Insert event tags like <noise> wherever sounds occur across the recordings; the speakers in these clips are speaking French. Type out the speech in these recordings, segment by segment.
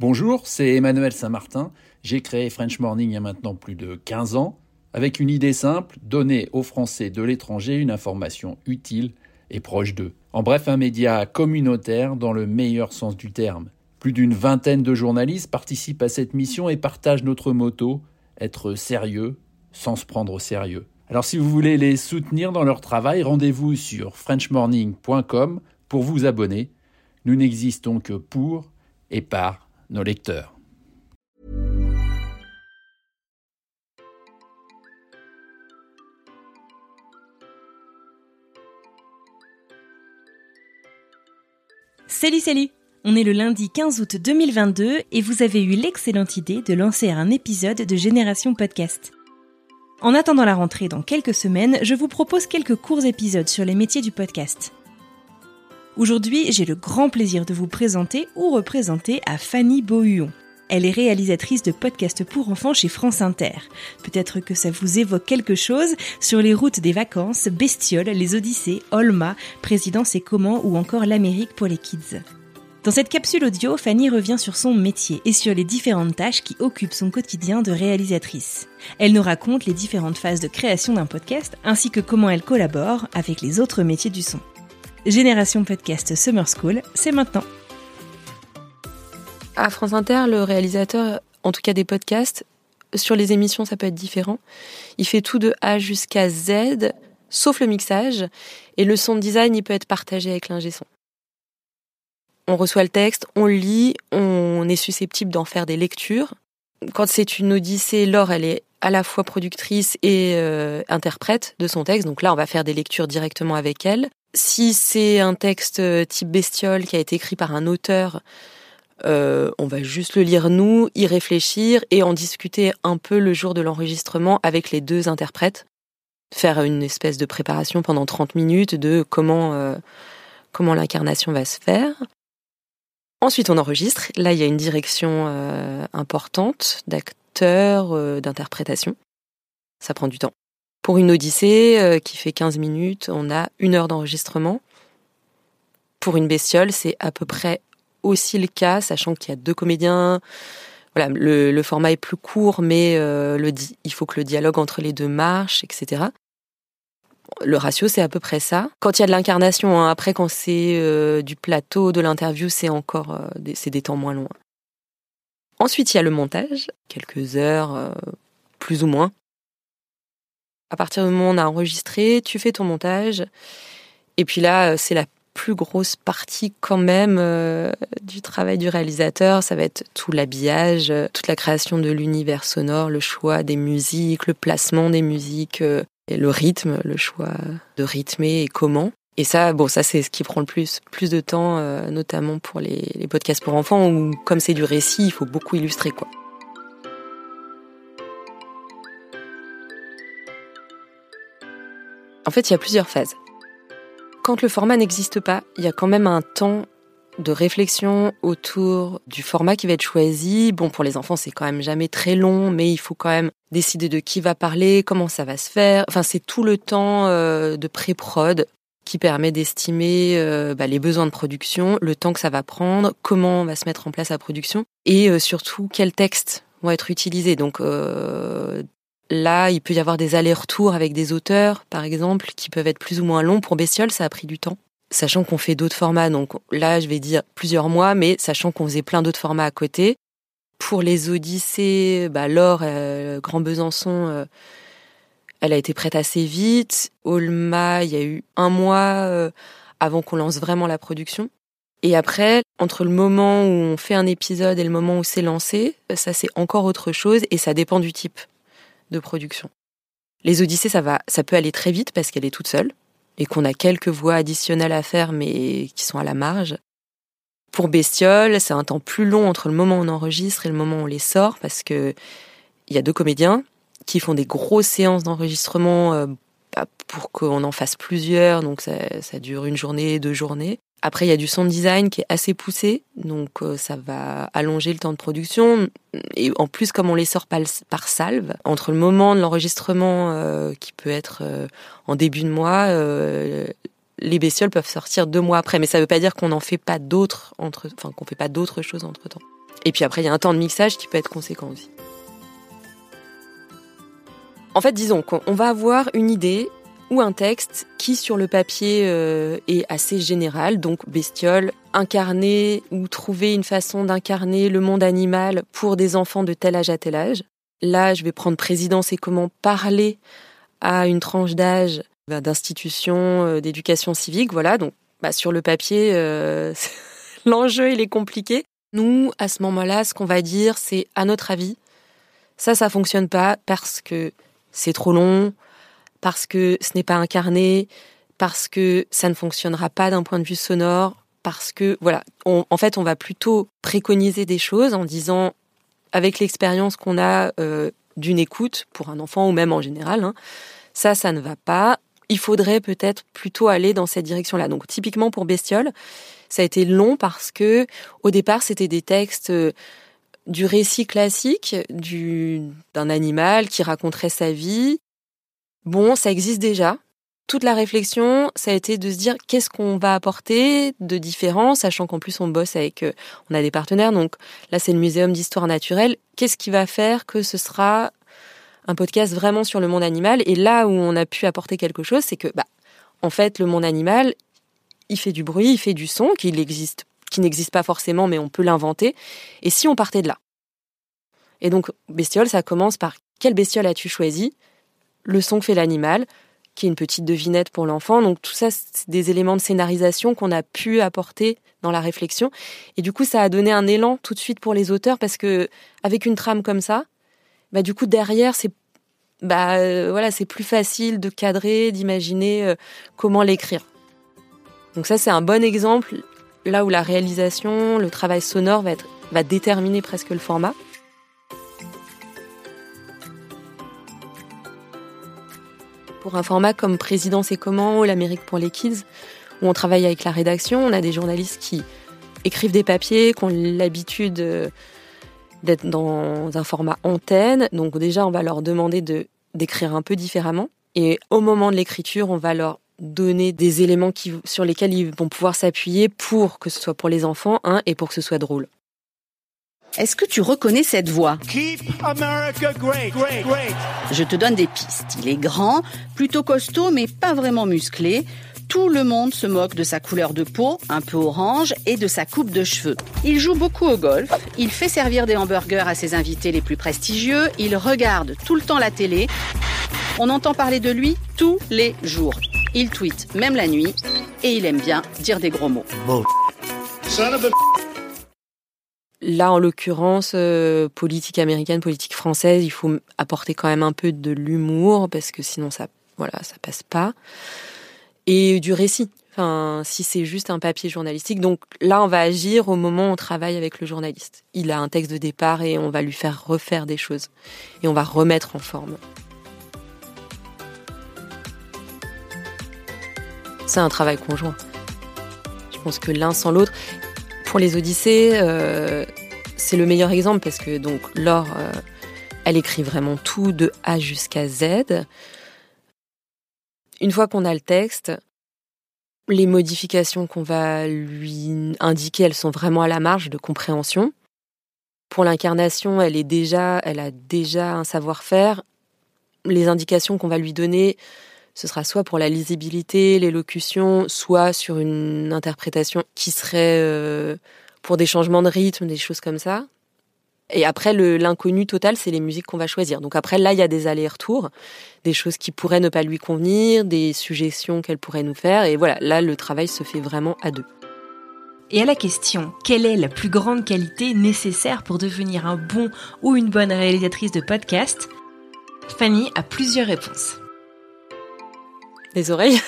Bonjour, c'est Emmanuel Saint-Martin. J'ai créé French Morning il y a maintenant plus de 15 ans, avec une idée simple, donner aux Français de l'étranger une information utile et proche d'eux. En bref, un média communautaire dans le meilleur sens du terme. Plus d'une vingtaine de journalistes participent à cette mission et partagent notre motto, être sérieux sans se prendre au sérieux. Alors si vous voulez les soutenir dans leur travail, rendez-vous sur frenchmorning.com pour vous abonner. Nous n'existons que pour et par nos lecteurs. Salut, salut On est le lundi 15 août 2022 et vous avez eu l'excellente idée de lancer un épisode de Génération Podcast. En attendant la rentrée dans quelques semaines, je vous propose quelques courts épisodes sur les métiers du podcast. Aujourd'hui, j'ai le grand plaisir de vous présenter ou représenter à Fanny Beauhuon. Elle est réalisatrice de podcasts pour enfants chez France Inter. Peut-être que ça vous évoque quelque chose sur les routes des vacances, Bestioles, les Odyssées, Olma, Présidence et comment ou encore l'Amérique pour les kids. Dans cette capsule audio, Fanny revient sur son métier et sur les différentes tâches qui occupent son quotidien de réalisatrice. Elle nous raconte les différentes phases de création d'un podcast ainsi que comment elle collabore avec les autres métiers du son. Génération Podcast Summer School, c'est maintenant. À France Inter, le réalisateur, en tout cas des podcasts, sur les émissions, ça peut être différent. Il fait tout de A jusqu'à Z, sauf le mixage. Et le son design, il peut être partagé avec l'ingé son. On reçoit le texte, on le lit, on est susceptible d'en faire des lectures. Quand c'est une odyssée, Laure, elle est à la fois productrice et euh, interprète de son texte. Donc là, on va faire des lectures directement avec elle. Si c'est un texte euh, type bestiole qui a été écrit par un auteur, euh, on va juste le lire nous, y réfléchir et en discuter un peu le jour de l'enregistrement avec les deux interprètes. Faire une espèce de préparation pendant 30 minutes de comment, euh, comment l'incarnation va se faire. Ensuite, on enregistre. Là, il y a une direction importante d'acteur, d'interprétation. Ça prend du temps. Pour une Odyssée euh, qui fait 15 minutes, on a une heure d'enregistrement. Pour une bestiole, c'est à peu près aussi le cas, sachant qu'il y a deux comédiens. Voilà, le, format est plus court, mais euh, le, il faut que le dialogue entre les deux marche, etc. Le ratio, c'est à peu près ça. Quand il y a de l'incarnation, hein, après, quand c'est euh, du plateau, de l'interview, c'est encore des, c'est des temps moins longs. Ensuite, il y a le montage, quelques heures, plus ou moins. À partir du moment où on a enregistré, tu fais ton montage. Et puis là, euh, c'est la plus grosse partie quand même euh, du travail du réalisateur. Ça va être tout l'habillage, euh, toute la création de l'univers sonore, le choix des musiques, le placement des musiques, et le rythme, le choix de rythmer et comment. Et ça, bon, ça c'est ce qui prend le plus, plus de temps, notamment pour les, les podcasts pour enfants, où comme c'est du récit, il faut beaucoup illustrer, quoi. En fait, il y a plusieurs phases. Quand le format n'existe pas, il y a quand même un temps de réflexion autour du format qui va être choisi. Bon, pour les enfants, c'est quand même jamais très long, mais il faut quand même décider de qui va parler, comment ça va se faire. Enfin, c'est tout le temps euh, de pré-prod qui permet d'estimer euh, bah, les besoins de production, le temps que ça va prendre, comment va se mettre en place la production, et euh, surtout quels textes vont être utilisés. Donc, Là, il peut y avoir des allers-retours avec des auteurs, par exemple, qui peuvent être plus ou moins longs. Pour Bestiole, ça a pris du temps. Sachant qu'on fait d'autres formats, donc là, je vais dire plusieurs mois, mais sachant qu'on faisait plein d'autres formats à côté. Pour les Odyssées, bah, Laure, euh, Grand Besançon, euh, elle a été prête assez vite. Olma, il y a eu un mois euh, avant qu'on lance vraiment la production. Et après, entre le moment où on fait un épisode et le moment où c'est lancé, ça c'est encore autre chose et ça dépend du type de production. Les Odyssées, ça va, ça peut aller très vite parce qu'elle est toute seule et qu'on a quelques voix additionnelles à faire mais qui sont à la marge. Pour Bestiole, c'est un temps plus long entre le moment où on enregistre et le moment où on les sort parce que il y a deux comédiens qui font des grosses séances d'enregistrement euh, bah, pour qu'on en fasse plusieurs, donc ça, ça dure une journée, deux journées. Après, il y a du sound design qui est assez poussé, donc euh, ça va allonger le temps de production. Et en plus, comme on les sort par, salve, entre le moment de l'enregistrement euh, qui peut être euh, en début de mois, les bestioles peuvent sortir deux mois après. Mais ça ne veut pas dire qu'on n'en fait pas d'autres entre, enfin qu'on fait pas d'autres choses entre temps. Et puis après, il y a un temps de mixage qui peut être conséquent aussi. En fait, disons qu'on va avoir une idée ou un texte qui, sur le papier, euh, est assez général, donc bestiole, incarner ou trouver une façon d'incarner le monde animal pour des enfants de tel âge à tel âge. Là, je vais prendre présidence et comment parler à une tranche d'âge bah, d'institution euh, d'éducation civique. Voilà, donc bah, sur le papier, euh, <laughs> l'enjeu il est compliqué. Nous, à ce moment-là, ce qu'on va dire, c'est à notre avis, ça, ça fonctionne pas parce que c'est trop long, parce que ce n'est pas incarné, parce que ça ne fonctionnera pas d'un point de vue sonore, parce que voilà, en fait, on va plutôt préconiser des choses en disant, avec l'expérience qu'on a euh, d'une écoute pour un enfant ou même en général, hein, ça, ça ne va pas. Il faudrait peut-être plutôt aller dans cette direction-là. Donc, typiquement pour Bestiole, ça a été long parce que au départ, c'était des textes euh, du récit classique du d'un animal qui raconterait sa vie. Bon, ça existe déjà, toute la réflexion, ça a été de se dire qu'est-ce qu'on va apporter de différent, sachant qu'en plus on bosse avec, euh, on a des partenaires, donc là c'est le Muséum d'histoire naturelle. Qu'est-ce qui va faire que ce sera un podcast vraiment sur le monde animal? Et là où on a pu apporter quelque chose, c'est que, bah, en fait, le monde animal, il fait du bruit, il fait du son, qui existe, qui n'existe pas forcément, mais on peut l'inventer. Et si on partait de là? Et donc, bestiole, ça commence par quelle bestiole as-tu choisi? Le son que fait l'animal qui est une petite devinette pour l'enfant. Donc tout ça, c'est des éléments de scénarisation qu'on a pu apporter dans la réflexion. Et du coup, ça a donné un élan tout de suite pour les auteurs parce que avec une trame comme ça, bah du coup derrière, c'est bah euh, voilà, c'est plus facile de cadrer, d'imaginer euh, comment l'écrire. Donc ça, c'est un bon exemple là où la réalisation, le travail sonore va être va déterminer presque le format. Pour un format comme Présidence et comment ou l'Amérique pour les kids, où on travaille avec la rédaction, on a des journalistes qui écrivent des papiers, qui ont l'habitude euh, d'être dans un format antenne. Donc déjà, on va leur demander de d'écrire un peu différemment. Et au moment de l'écriture, on va leur donner des éléments sur lesquels ils vont pouvoir s'appuyer pour que ce soit pour les enfants hein, et pour que ce soit drôle. Est-ce que tu reconnais cette voix? Je te donne des pistes. Il est grand, plutôt costaud, mais pas vraiment musclé. Tout le monde se moque de sa couleur de peau, un peu orange, et de sa coupe de cheveux. Il joue beaucoup au golf, il fait servir des hamburgers à ses invités les plus prestigieux, il regarde tout le temps la télé. On entend parler de lui tous les jours. Il tweet même la nuit, et il aime bien dire des gros mots. Là, en l'occurrence, euh, politique américaine, politique française, il faut apporter quand même un peu de l'humour parce que sinon ça, voilà, ça passe pas. Et du récit. Si c'est juste un papier journalistique, donc là, on va agir au moment où on travaille avec le journaliste. Il a un texte de départ et on va lui faire refaire des choses et on va remettre en forme. C'est un travail conjoint. Je pense que l'un sans l'autre pour les Odyssées, euh, c'est le meilleur exemple parce que donc Laure, euh, elle écrit vraiment tout de A jusqu'à Z. Une fois qu'on a le texte, les modifications qu'on va lui indiquer, elles sont vraiment à la marge de compréhension. Pour l'incarnation, elle est déjà, elle a déjà un savoir-faire. Les indications qu'on va lui donner, ce sera soit pour la lisibilité, l'élocution, soit sur une interprétation qui serait euh, pour des changements de rythme, des choses comme ça. Et après, l'inconnu total, c'est les musiques qu'on va choisir. Donc après, là, il y a des allers-retours, des choses qui pourraient ne pas lui convenir, des suggestions qu'elle pourrait nous faire. Et voilà, là, le travail se fait vraiment à deux. Et à la question, quelle est la plus grande qualité nécessaire pour devenir un bon ou une bonne réalisatrice de podcast? Fanny a plusieurs réponses les oreilles.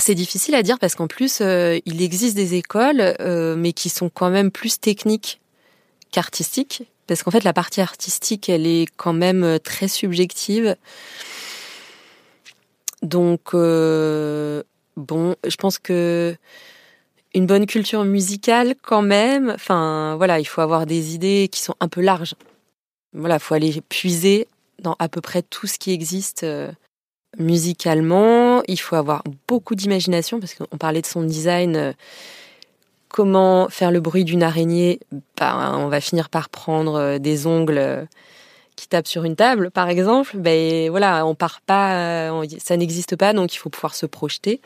C'est difficile à dire parce qu'en plus, euh, il existe des écoles, euh, mais qui sont quand même plus techniques qu'artistiques. Parce qu'en fait, la partie artistique, elle est quand même euh, très subjective. Donc, bon, je pense que une bonne culture musicale, quand même. Enfin, voilà, il faut avoir des idées qui sont un peu larges. Voilà, il faut aller puiser dans à peu près tout ce qui existe euh, musicalement. Il faut avoir beaucoup d'imagination parce qu'on parlait de son design. Euh, comment faire le bruit d'une araignée ben, On va finir par prendre euh, des ongles qui tapent sur une table, par exemple. Ben voilà, on part pas, ça n'existe pas, donc il faut pouvoir se projeter.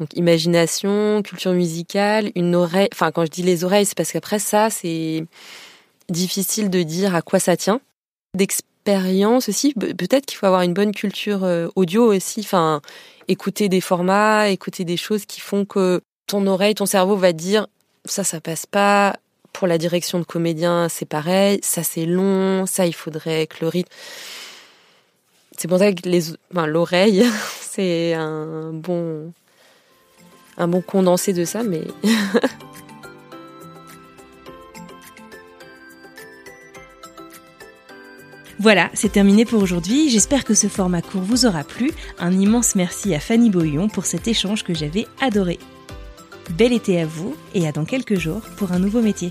Donc imagination, culture musicale, une oreille. Enfin, quand je dis les oreilles, c'est parce qu'après ça, c'est difficile de dire à quoi ça tient. D'expérience aussi, peut-être qu'il faut avoir une bonne culture audio aussi. Enfin, écouter des formats, écouter des choses qui font que ton oreille, ton cerveau va dire ça, ça passe pas. Pour la direction de comédien, c'est pareil. Ça, c'est long. Ça, il faudrait que le rythme. C'est pour ça que les, enfin, l'oreille, <laughs> c'est un bon, un bon condensé de ça, mais. <laughs> Voilà, c'est terminé pour aujourd'hui. J'espère que ce format court vous aura plu. Un immense merci à Fanny Boyon pour cet échange que j'avais adoré. Bel été à vous et à dans quelques jours pour un nouveau métier.